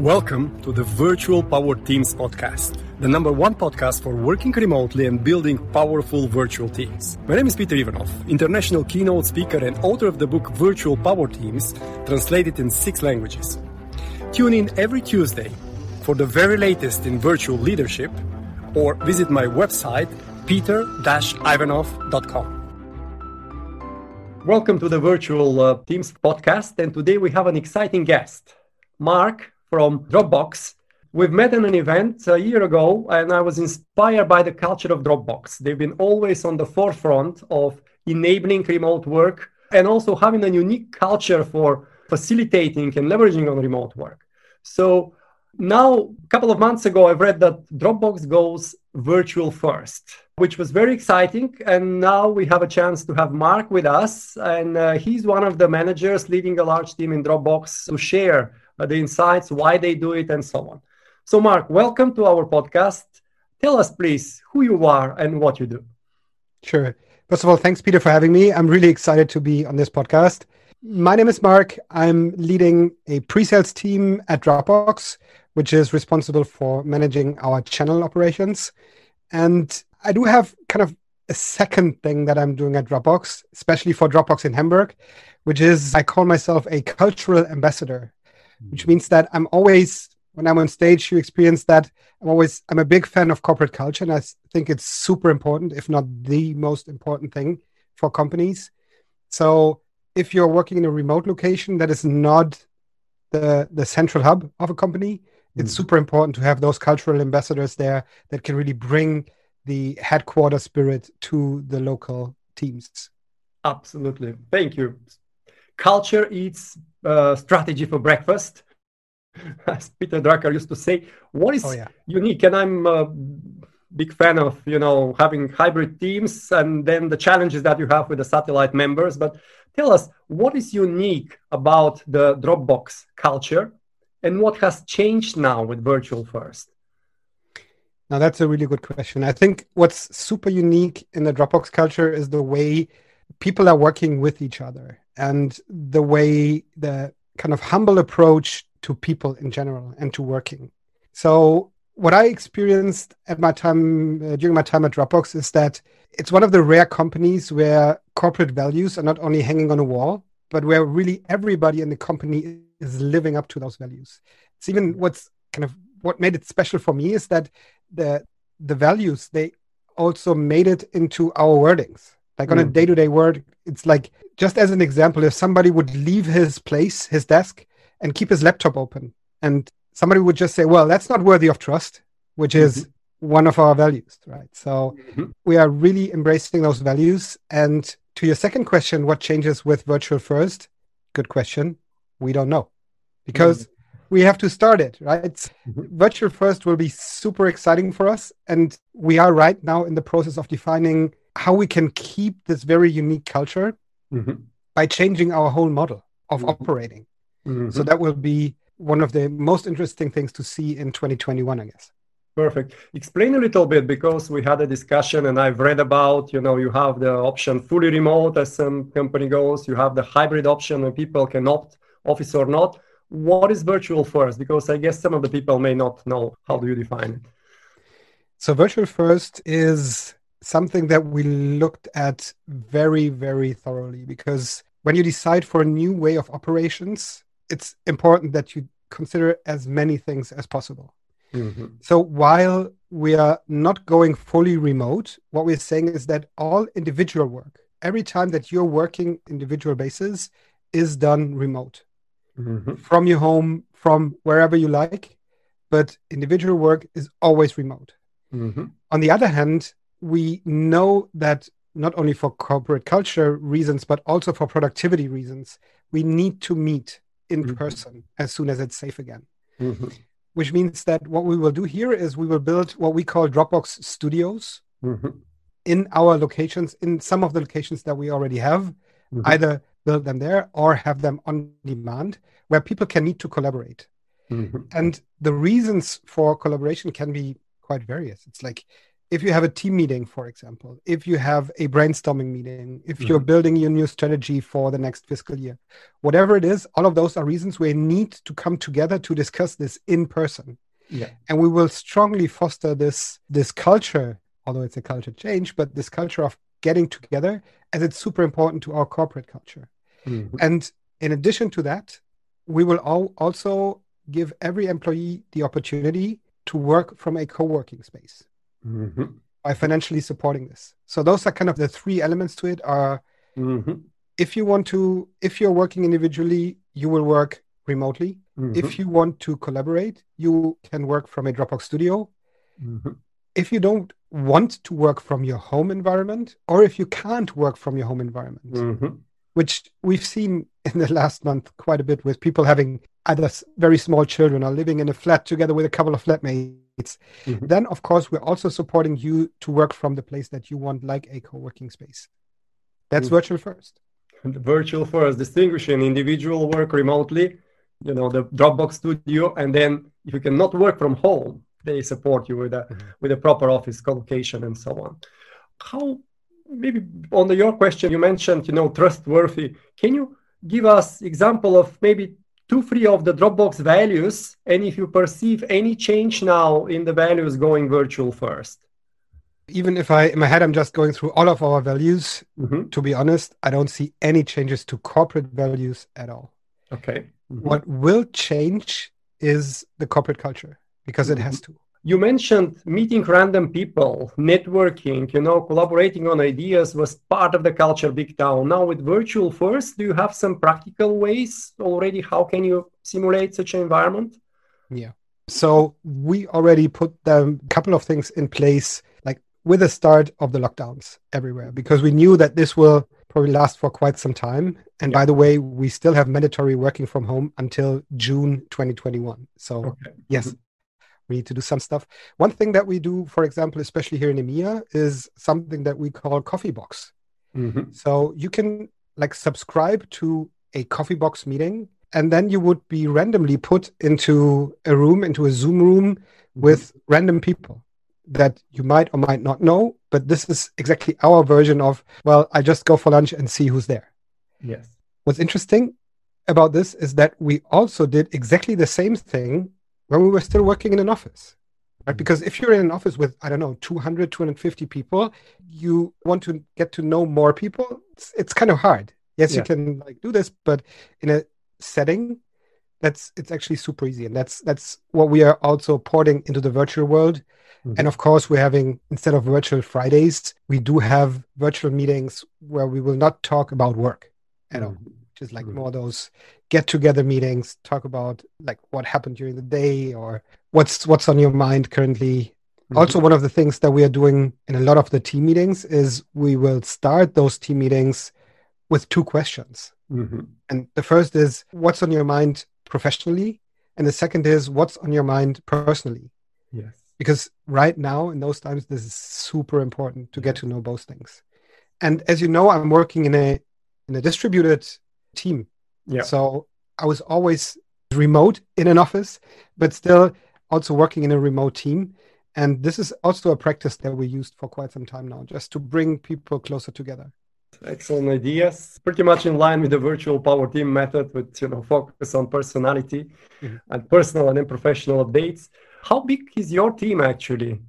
Welcome to the Virtual Power Teams podcast, the number one podcast for working remotely and building powerful virtual teams. My name is Peter Ivanov, international keynote speaker and author of the book Virtual Power Teams, translated in six languages. Tune in every Tuesday for the very latest in virtual leadership or visit my website peter-ivanov.com. Welcome to the Virtual uh, Teams podcast, and today we have an exciting guest, Marc from Dropbox. We've met in an event a year ago, and I was inspired by the culture of Dropbox. They've been always on the forefront of enabling remote work and also having a unique culture for facilitating and leveraging on remote work. So now, a couple of months ago, I've read that Dropbox goes virtual first, which was very exciting. And now we have a chance to have Marc with us. And uh, he's one of the managers leading a large team in Dropbox to share Uh, the insights, why they do it, and so on. So, Marc, welcome to our podcast. Tell us, please, who you are and what you do. Sure. First of all, thanks, Peter, for having me. I'm really excited to be on this podcast. My name is Marc. I'm leading a pre sales team at Dropbox, which is responsible for managing our channel operations. And I do have kind of a second thing that I'm doing at Dropbox, especially for Dropbox in Hamburg, which is I call myself a cultural ambassador, which means that I'm always, when I'm on stage, you experience that I'm always, I'm a big fan of corporate culture. And I think it's super important, if not the most important thing for companies. So if you're working in a remote location that is not the, the central hub of a company, it's mm. super important to have those cultural ambassadors there that can really bring the headquarter spirit to the local teams. Absolutely. Thank you. Culture eats uh, strategy for breakfast, as Peter Drucker used to say. What is oh, yeah. unique? And I'm a big fan of you know having hybrid teams and then the challenges that you have with the satellite members. But tell us what is unique about the Dropbox culture and what has changed now with virtual first? Now, that's a really good question. I think what's super unique in the Dropbox culture is the way people are working with each other and the way the kind of humble approach to people in general and to working. So, what I experienced at my time uh, during my time at Dropbox is that it's one of the rare companies where corporate values are not only hanging on a wall, but where really everybody in the company is living up to those values. It's even what's kind of what made it special for me is that the the values they also made it into our wordings. Like on mm. a day-to-day word, it's like just as an example, if somebody would leave his place, his desk, and keep his laptop open, and somebody would just say, "Well, that's not worthy of trust," which mm-hmm. is one of our values, right? So mm-hmm. we are really embracing those values. And to your second question, what changes with virtual first? Good question we don't know because mm-hmm. we have to start it, right? Mm-hmm. Virtual first will be super exciting for us. And we are right now in the process of defining how we can keep this very unique culture mm-hmm. by changing our whole model of mm-hmm. operating. Mm-hmm. So that will be one of the most interesting things to see in 2021, I guess. Perfect. Explain a little bit because we had a discussion and I've read about, you know, you have the option fully remote as some company goes, you have the hybrid option where people can opt office or not. What is virtual first? Because I guess some of the people may not know. How do you define it? So, virtual first is something that we looked at very, very thoroughly because when you decide for a new way of operations, it's important that you consider as many things as possible. Mm-hmm. So, while we are not going fully remote, what we're saying is that all individual work, every time that you're working individual basis, is done remote mm-hmm. from your home, from wherever you like. But individual work is always remote. Mm-hmm. On the other hand, we know that not only for corporate culture reasons, but also for productivity reasons, we need to meet in mm-hmm. person as soon as it's safe again. Mm-hmm. Which means that what we will do here is we will build what we call Dropbox studios mm-hmm. in our locations, in some of the locations that we already have, mm-hmm. either build them there or have them on demand where people can meet to collaborate. Mm-hmm. And the reasons for collaboration can be quite various. It's like if you have a team meeting, for example, if you have a brainstorming meeting, if Mhm. you're building your new strategy for the next fiscal year, whatever it is, all of those are reasons we need to come together to discuss this in person. Yeah. And we will strongly foster this this culture, although it's a culture change, but this culture of getting together as it's super important to our corporate culture. Mhm. And in addition to that, we will all also give every employee the opportunity to work from a co-working space Mhm. by financially supporting this. So those are kind of the three elements to it are Mhm. if you want to if you're working individually, you will work remotely. Mhm. If you want to collaborate, you can work from a Dropbox studio. Mhm. If you don't want to work from your home environment or if you can't work from your home environment, Mhm. which we've seen in the last month quite a bit with people having either very small children or living in a flat together with a couple of flatmates. Mhm. Then, of course, we're also supporting you to work from the place that you want, like a co working space. That's Mhm. virtual first. The virtual first, distinguishing individual work remotely, you know, the Dropbox studio, and then if you cannot work from home, they support you with a Mhm. with a proper office collocation and so on. How maybe on the, your question you mentioned, you know, trustworthy. Can you give us example of maybe two, three of the Dropbox values, and if you perceive any change now in the values going virtual first? Even if I, in my head, I'm just going through all of our values, Mhm. to be honest, I don't see any changes to corporate values at all. Okay. Mhm. What will change is the corporate culture because it has to. You mentioned meeting random people networking you know collaborating on ideas was part of the culture big town now with virtual first do you have some practical ways already how can you simulate such an environment Yeah. So we already put a couple of things in place, like with the start of the lockdowns everywhere, because we knew that this will probably last for quite some time. And by the way, we still have mandatory working from home until June 2021. So okay yes, mm-hmm. We need to do some stuff. One thing that we do, for example, especially here in EMEA, is something that we call coffee box. Mhm. So you can like subscribe to a coffee box meeting, and then you would be randomly put into a room, into a Zoom room with random people that you might or might not know. But this is exactly our version of, well, I just go for lunch and see who's there. yes What's interesting about this is that we also did exactly the same thing when we were still working in an office. Right? Because if you're in an office with, I don't know, 200, 250 people, you want to get to know more people. It's, it's kind of hard. Yes, Yeah. you can like do this, but in a setting, that's it's actually super easy. And that's that's what we are also porting into the virtual world. Mhm. And of course, we're having instead of virtual Fridays, we do have virtual meetings where we will not talk about work at all which is like Mhm. more those get together meetings talk about like what happened during the day or what's what's on your mind currently. Mhm. also one of the things that we are doing in a lot of the team meetings is we will start those team meetings with two questions. Mhm. and the first is what's on your mind professionally? And the second is what's on your mind personally? Yes. Because right now in those times this is super important to get to know both things. And as you know i'm working in a in a distributed team yeah. So i was always remote in an office but still also working in a remote team. And this is also a practice that we used for quite some time now just to bring people closer together. Excellent ideas. Pretty much in line with the virtual power team method with you know focus on personality Mhm. and personal and then professional updates. How big is your team actually?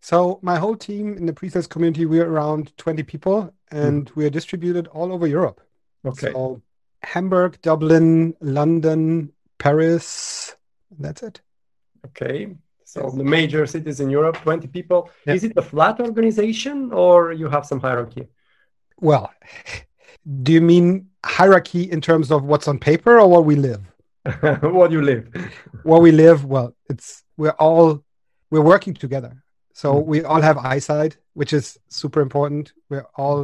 So my whole team in the pre-sales community we're around 20 people and we are distributed all over europe. Okay. So Hamburg, Dublin, London, Paris. That's it. okay so the major cities in europe 20 people Yeah. is it a flat organization or you have some hierarchy Well, do you mean hierarchy in terms of what's on paper or what we live? what you live what we live, well, it's we're all we're working together. So Mm. we all have eyesight, which is super important. We're all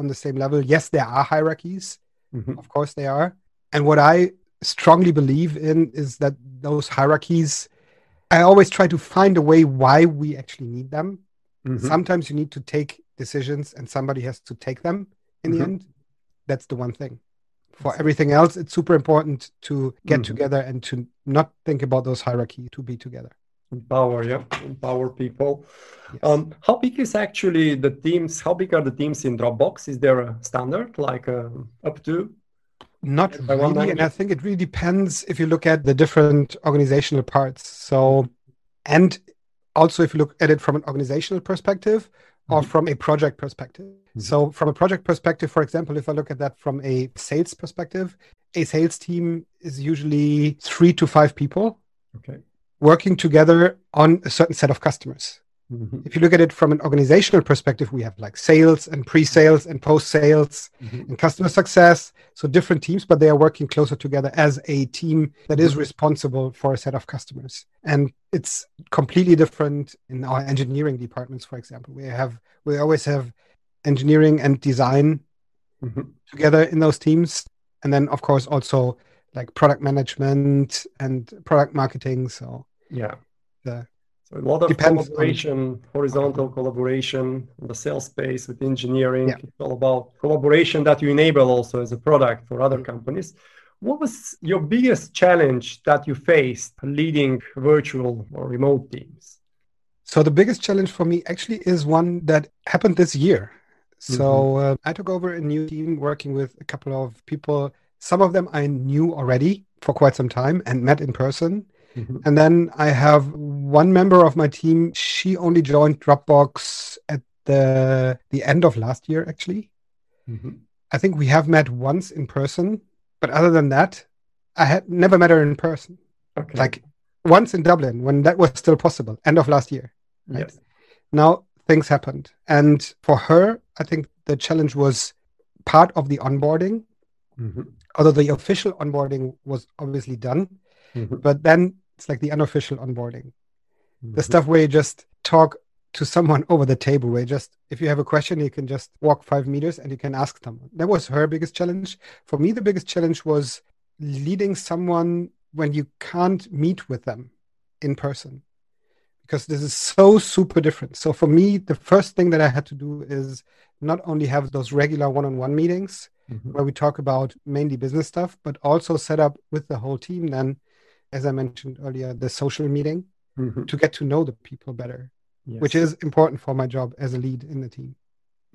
on the same level. Yes, there are hierarchies. Mhm. Of course they are. And what I strongly believe in is that those hierarchies, I always try to find a way why we actually need them. Mhm. Sometimes you need to take decisions and somebody has to take them in Mhm. the end. That's the one thing. For everything else, it's super important to get Mhm. together and to not think about those hierarchy to be together. Empower, yeah, empower people. Yes. Um, how big is actually the teams? How big are the teams in Dropbox? Is there a standard like uh, up to? Not really, and? I think it really depends if you look at the different organizational parts. So, and also if you look at it from an organizational perspective or Mhm. from a project perspective. Mhm. So, from a project perspective, for example, if I look at that from a sales perspective, a sales team is usually three to five people Okay. Working together on a certain set of customers. Mhm. If you look at it from an organizational perspective, we have like sales and pre-sales and post-sales Mhm. and customer success. So different teams, but they are working closer together as a team that is Mhm. responsible for a set of customers. And it's completely different in our engineering departments, for example. We have we always have engineering and design Mhm. together in those teams. And then of course also like product management and product marketing. So Yeah. the So a lot of Depends on- collaboration, horizontal collaboration in the sales space with engineering. Yeah. It's all about collaboration that you enable also as a product for other Mhm. companies. What was your biggest challenge that you faced leading virtual or remote teams? So the biggest challenge for me actually is one that happened this year. So uh, I took over a new team working with a couple of people. Some of them I knew already for quite some time and met in person. Mhm. And then I have one member of my team. She only joined Dropbox at the the end of last year, actually. Mhm. I think we have met once in person, but other than that, I had never met her in person. Okay. Like once in Dublin when that was still possible, end of last year. right? yes. now things happened and for her i think the challenge was part of the onboarding Mhm. although the official onboarding was obviously done Mhm. but then it's like the unofficial onboarding the Mhm. stuff where you just talk to someone over the table where you just if you have a question you can just walk five meters and you can ask them that was her biggest challenge for me the biggest challenge was leading someone when you can't meet with them in person because this is so super different so for me the first thing that i had to do is not only have those regular one-on-one meetings Mhm. where we talk about mainly business stuff, but also set up with the whole team then, as I mentioned earlier, the social meeting Mhm. to get to know the people better, Yes. which is important for my job as a lead in the team.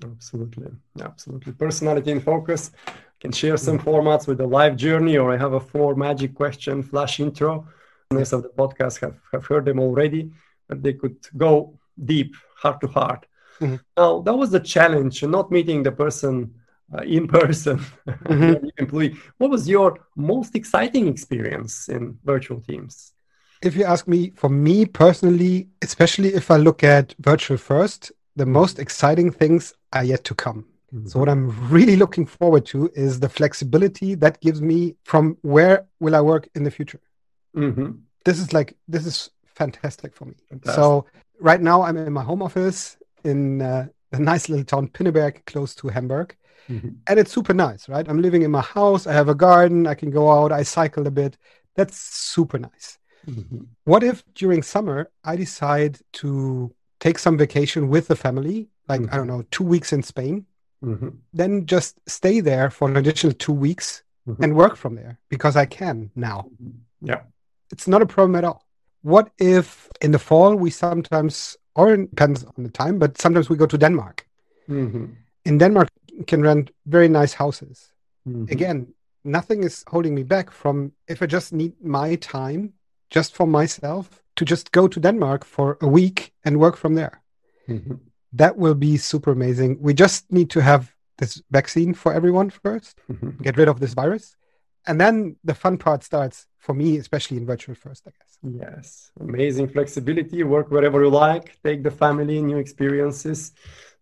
Absolutely. Absolutely. Personality in focus. Can share some formats with the live journey, or I have a four magic question flash intro. Listeners of the podcast have, have heard them already, but they could go deep, heart to heart. Mhm. Now, that was the challenge, not meeting the person uh, in person, Mhm. employee. What was your most exciting experience in virtual teams? If you ask me, for me personally, especially if I look at virtual first, the most exciting things are yet to come. So what I'm really looking forward to is the flexibility that gives me from where will I work in the future. Mhm. This is like this is fantastic for me. Fantastic. So right now I'm in my home office in uh, the nice little town Pinneberg, close to Hamburg, Mhm. and it's super nice, right? I'm living in my house. I have a garden. I can go out. I cycle a bit. That's super nice. Mhm. What if during summer I decide to take some vacation with the family, like I don't know, two weeks in Spain, Mhm. then just stay there for an additional two weeks Mhm. and work from there because I can now. Yeah. It's not a problem at all. What if in the fall we sometimes, or it depends on the time, but sometimes we go to Denmark. In Denmark, can rent very nice houses. Mhm. Again, nothing is holding me back from if I just need my time just for myself to just go to Denmark for a week and work from there. Mhm. That will be super amazing. We just need to have this vaccine for everyone first, Mhm. get rid of this virus. And then the fun part starts for me, especially in virtual first, I guess. Yes, amazing flexibility. Work wherever you like. Take the family, new experiences.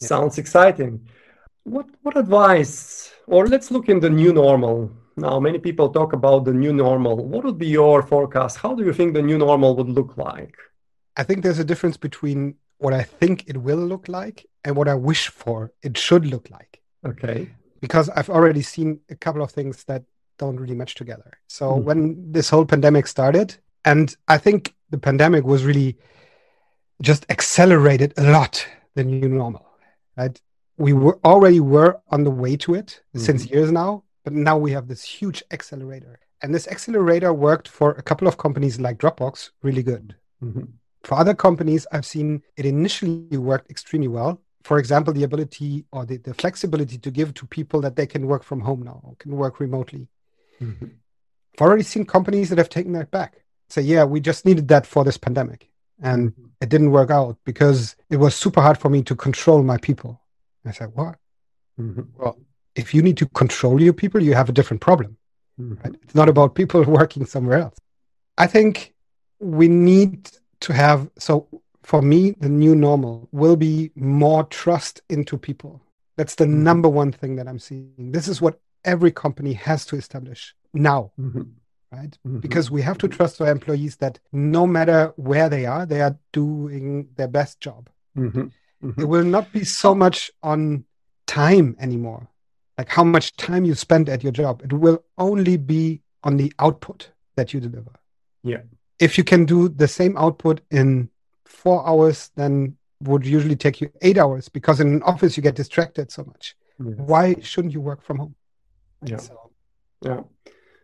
Yeah. Sounds exciting. What what advice? Or let's look in the new normal. Now, many people talk about the new normal. What would be your forecast? How do you think the new normal would look like? I think there's a difference between what I think it will look like and what I wish for it should look like. Okay. Because I've already seen a couple of things that don't really match together. So Mhm. when this whole pandemic started, and I think the pandemic was really just accelerated a lot the new normal. Right? We were already were on the way to it since years now, but now we have this huge accelerator. And this accelerator worked for a couple of companies like Dropbox really good. Mhm. For other companies, I've seen it initially worked extremely well. For example, the ability or the, the flexibility to give to people that they can work from home now, or can work remotely. Mm-hmm. I've already seen companies that have taken that back. Say, yeah, we just needed that for this pandemic. And mm-hmm. it didn't work out because it was super hard for me to control my people. I said, what? Mm-hmm. Well, if you need to control your people, you have a different problem. Mm-hmm. Right? It's not about people working somewhere else. I think we need to have, so for me, the new normal will be more trust into people. That's the mm-hmm. number one thing that I'm seeing. This is what every company has to establish now. Mm-hmm right? Mm-hmm. Because we have to trust our employees that no matter where they are, they are doing their best job. Mm-hmm. It will not be so much on time anymore, like how much time you spend at your job. It will only be on the output that you deliver. Yeah. If you can do the same output in four hours, then would usually take you eight hours because in an office you get distracted so much. Yes. Why shouldn't you work from home? Yeah. So, yeah.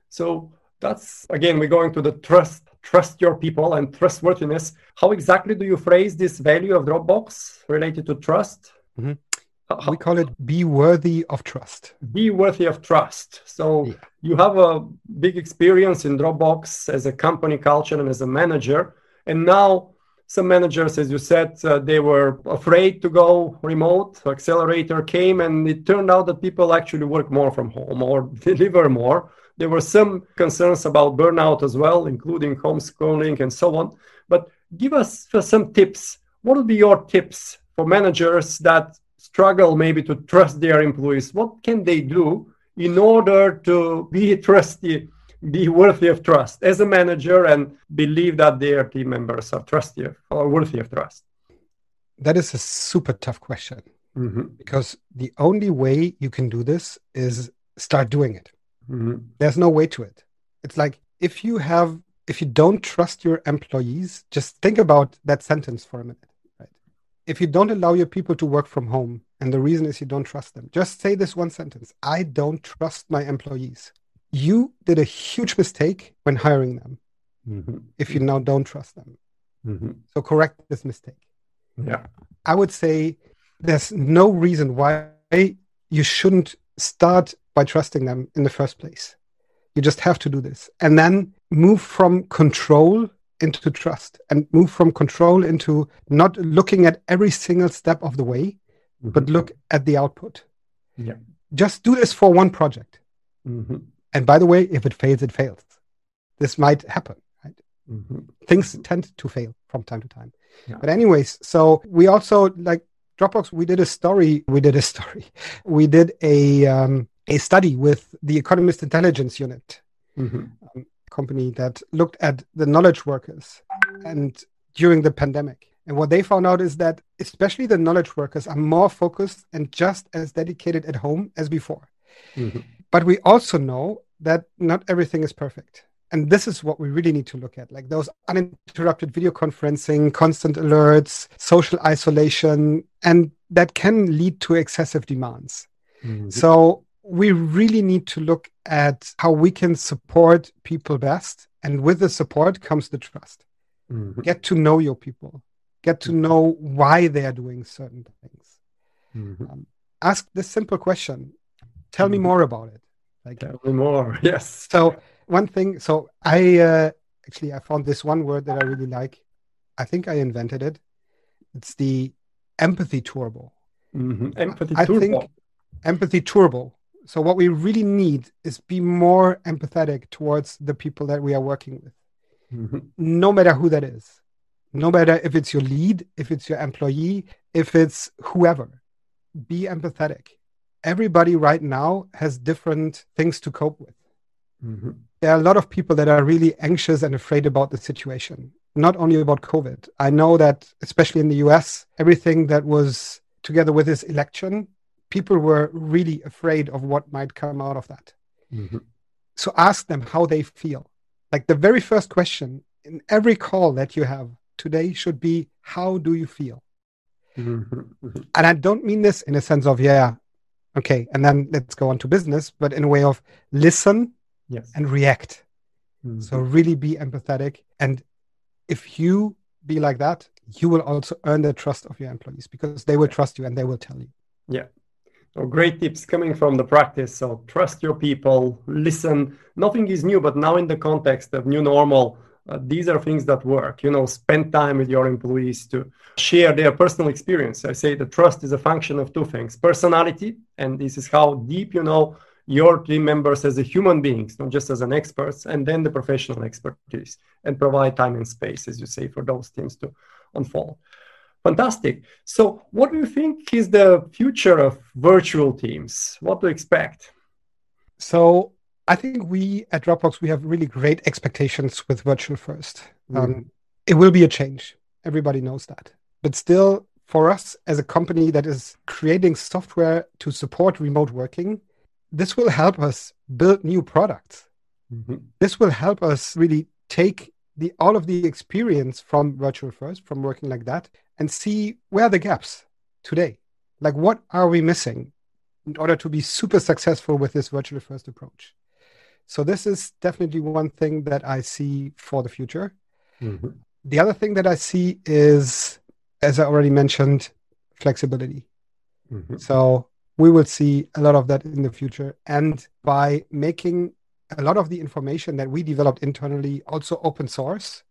So that's again we're going to the trust trust your people and trustworthiness. How exactly do you phrase this value of dropbox related to trust? Mm-hmm. we call it be worthy of trust. Be worthy of trust. So yeah. you have a big experience in dropbox as a company culture and as a manager. And now some managers as you said uh, they were afraid to go remote. Accelerator came and it turned out that people actually work more from home or deliver more there were some concerns about burnout as well, including homeschooling and so on. But give us some tips. What would be your tips for managers that struggle maybe to trust their employees? What can they do in order to be trusty, be worthy of trust as a manager and believe that their team members are trusty or worthy of trust? That is a super tough question mm-hmm. because the only way you can do this is start doing it. Mm-hmm. There's no way to it. It's like if you have, if you don't trust your employees, just think about that sentence for a minute. Right? If you don't allow your people to work from home, and the reason is you don't trust them, just say this one sentence I don't trust my employees. You did a huge mistake when hiring them mm-hmm. if you now don't trust them. Mm-hmm. So correct this mistake. Yeah. I would say there's no reason why you shouldn't start by trusting them in the first place. You just have to do this. And then move from control into trust and move from control into not looking at every single step of the way, mm-hmm. but look at the output. Yeah. Just do this for one project. Mm-hmm. And by the way, if it fails, it fails. This might happen, right? Mm-hmm. Things tend to fail from time to time. Yeah. But anyways, so we also like Dropbox, we did a story. We did a story. We did a um, a study with the Economist Intelligence Unit, mm-hmm. um, company that looked at the knowledge workers and during the pandemic. And what they found out is that especially the knowledge workers are more focused and just as dedicated at home as before. Mm-hmm. But we also know that not everything is perfect. And this is what we really need to look at like those uninterrupted video conferencing, constant alerts, social isolation, and that can lead to excessive demands. Mm-hmm. So we really need to look at how we can support people best. And with the support comes the trust. Mm-hmm. Get to know your people, get to know why they are doing certain things. Mm-hmm. Um, ask this simple question Tell mm-hmm. me more about it. Like, Tell me more. Yes. So, one thing, so I uh, actually I found this one word that I really like. I think I invented it. It's the empathy turbo. Mm-hmm. Empathy I, turbo. think empathy turbo so what we really need is be more empathetic towards the people that we are working with, mm-hmm. no matter who that is, no matter if it's your lead, if it's your employee, if it's whoever. Be empathetic. Everybody right now has different things to cope with. Mm-hmm. There are a lot of people that are really anxious and afraid about the situation, not only about COVID. I know that, especially in the US, everything that was together with this election people were really afraid of what might come out of that. Mm-hmm. So ask them how they feel. Like the very first question in every call that you have today should be, How do you feel? Mm-hmm. And I don't mean this in a sense of, yeah, okay, and then let's go on to business, but in a way of listen yes. and react. Mm-hmm. So really be empathetic. And if you be like that, you will also earn the trust of your employees because they will trust you and they will tell you. Yeah. So great tips coming from the practice. So trust your people, listen. Nothing is new, but now in the context of new normal, uh, these are things that work. You know, spend time with your employees to share their personal experience. I say the trust is a function of two things personality, and this is how deep you know your team members as a human beings, not just as an experts, and then the professional expertise, and provide time and space, as you say, for those teams to unfold. Fantastic. So, what do you think is the future of virtual teams? What to expect? So, I think we at Dropbox we have really great expectations with virtual 1st mm-hmm. um, it will be a change. Everybody knows that, but still, for us as a company that is creating software to support remote working, this will help us build new products. Mm-hmm. This will help us really take the all of the experience from virtual first, from working like that, and see where the gaps today. Like what are we missing in order to be super successful with this virtual first approach? So this is definitely one thing that I see for the future. Mm-hmm. The other thing that I see is, as I already mentioned, flexibility. Mm-hmm. So we will see a lot of that in the future. And by making a lot of the information that we developed internally also open source,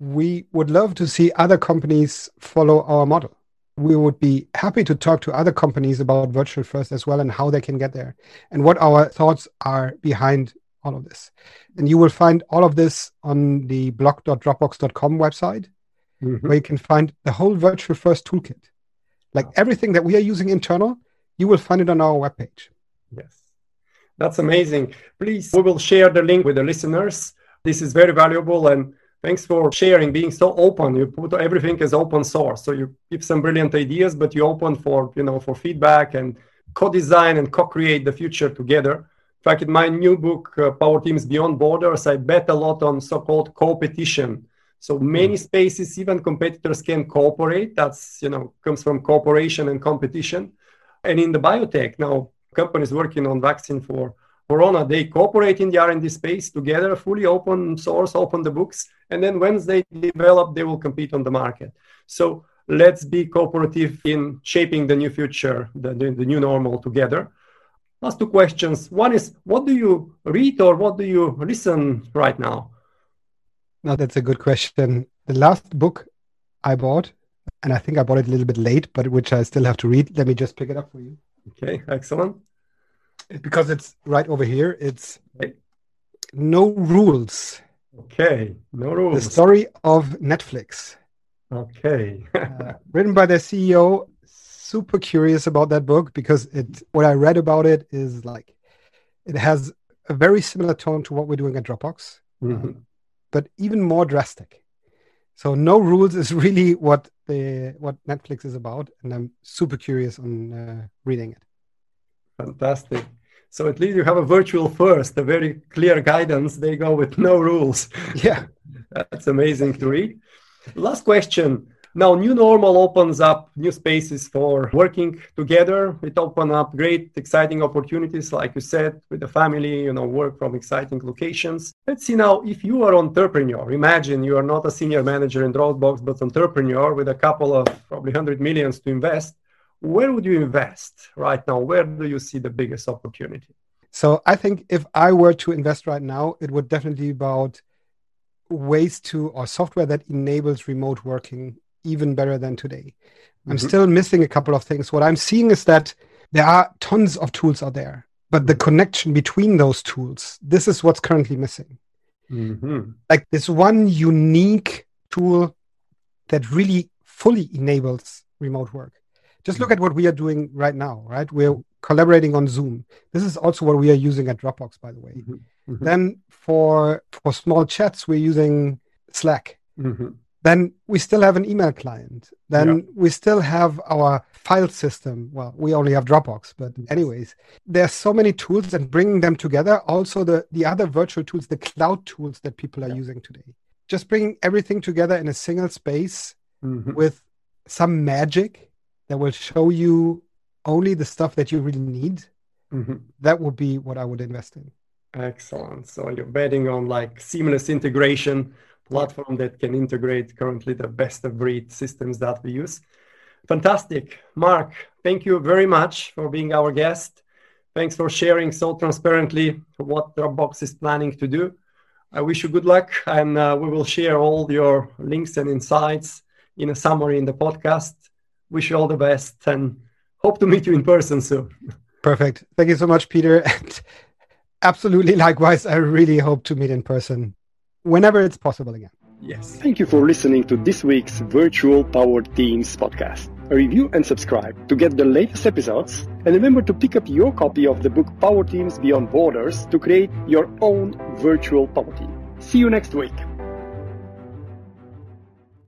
we would love to see other companies follow our model. We would be happy to talk to other companies about virtual first as well and how they can get there and what our thoughts are behind all of this. And you will find all of this on the blog.dropbox.com website, mm-hmm. where you can find the whole virtual first toolkit. Like everything that we are using internal, you will find it on our webpage. Yes. That's amazing. Please, we will share the link with the listeners. This is very valuable and thanks for sharing, being so open. You put everything as open source. So you give some brilliant ideas, but you open for, you know, for feedback and co-design and co-create the future together. In fact, in my new book, uh, Power Teams Beyond Borders, I bet a lot on so-called coopetition. So many mm. spaces, even competitors can cooperate. That's, you know, comes from cooperation and competition. And in the biotech, now companies working on vaccine for corona, they cooperate in the R&D space together, fully open source, open the books. And then once they develop, they will compete on the market. So let's be cooperative in shaping the new future, the, the, the new normal together. Last two questions. One is, what do you read or what do you listen right now? Now, that's a good question. The last book I bought and I think I bought it a little bit late, but which I still have to read. Let me just pick it up for you. Okay, excellent. Because it's right over here. It's. No Rules. Okay, No Rules. The story of Netflix. Okay. uh, written by the CEO. Super curious about that book because it. What I read about it is like, it has a very similar tone to what we're doing at Dropbox, mm-hmm. but even more drastic. So no rules is really what the what Netflix is about, and I'm super curious on uh, reading it. Fantastic. So at least you have a virtual first, a very clear guidance. They go with no rules. Yeah, that's amazing to read. Last question. Now, new normal opens up new spaces for working together. It opens up great, exciting opportunities, like you said, with the family, you know, work from exciting locations. Let's see now, if you are entrepreneur, imagine you are not a senior manager in Dropbox, but entrepreneur with a couple of probably hundred millions to invest. Where would you invest right now? Where do you see the biggest opportunity? So I think if I were to invest right now, it would definitely be about ways to or software that enables remote working even better than today. I'm mm-hmm. still missing a couple of things. What I'm seeing is that there are tons of tools out there, but the connection between those tools, this is what's currently missing. Mm-hmm. Like this one unique tool that really fully enables remote work. Just look at what we are doing right now, right? We're collaborating on Zoom. This is also what we are using at Dropbox, by the way. Mm-hmm. mm-hmm. Then for for small chats, we're using Slack. Mm-hmm then we still have an email client. Then yeah. we still have our file system. Well, we only have Dropbox, but anyways, there's so many tools and bringing them together. Also, the the other virtual tools, the cloud tools that people are yeah. using today. Just bringing everything together in a single space mm-hmm. with some magic that will show you only the stuff that you really need. Mm-hmm. That would be what I would invest in. Excellent. So you're betting on like seamless integration platform that can integrate currently the best of breed systems that we use. Fantastic. Marc, thank you very much for being our guest. Thanks for sharing so transparently what Dropbox is planning to do. I wish you good luck, and uh, we will share all your links and insights in a summary in the podcast. Wish you all the best and hope to meet you in person soon. Perfect. Thank you so much, Peter. And absolutely likewise, I really hope to meet in person whenever it's possible again. Yes. Thank you for listening to this week's Virtual Power Teams podcast. Review and subscribe to get the latest episodes. And remember to pick up your copy of the book Power Teams Beyond Borders to create your own virtual power team. See you next week.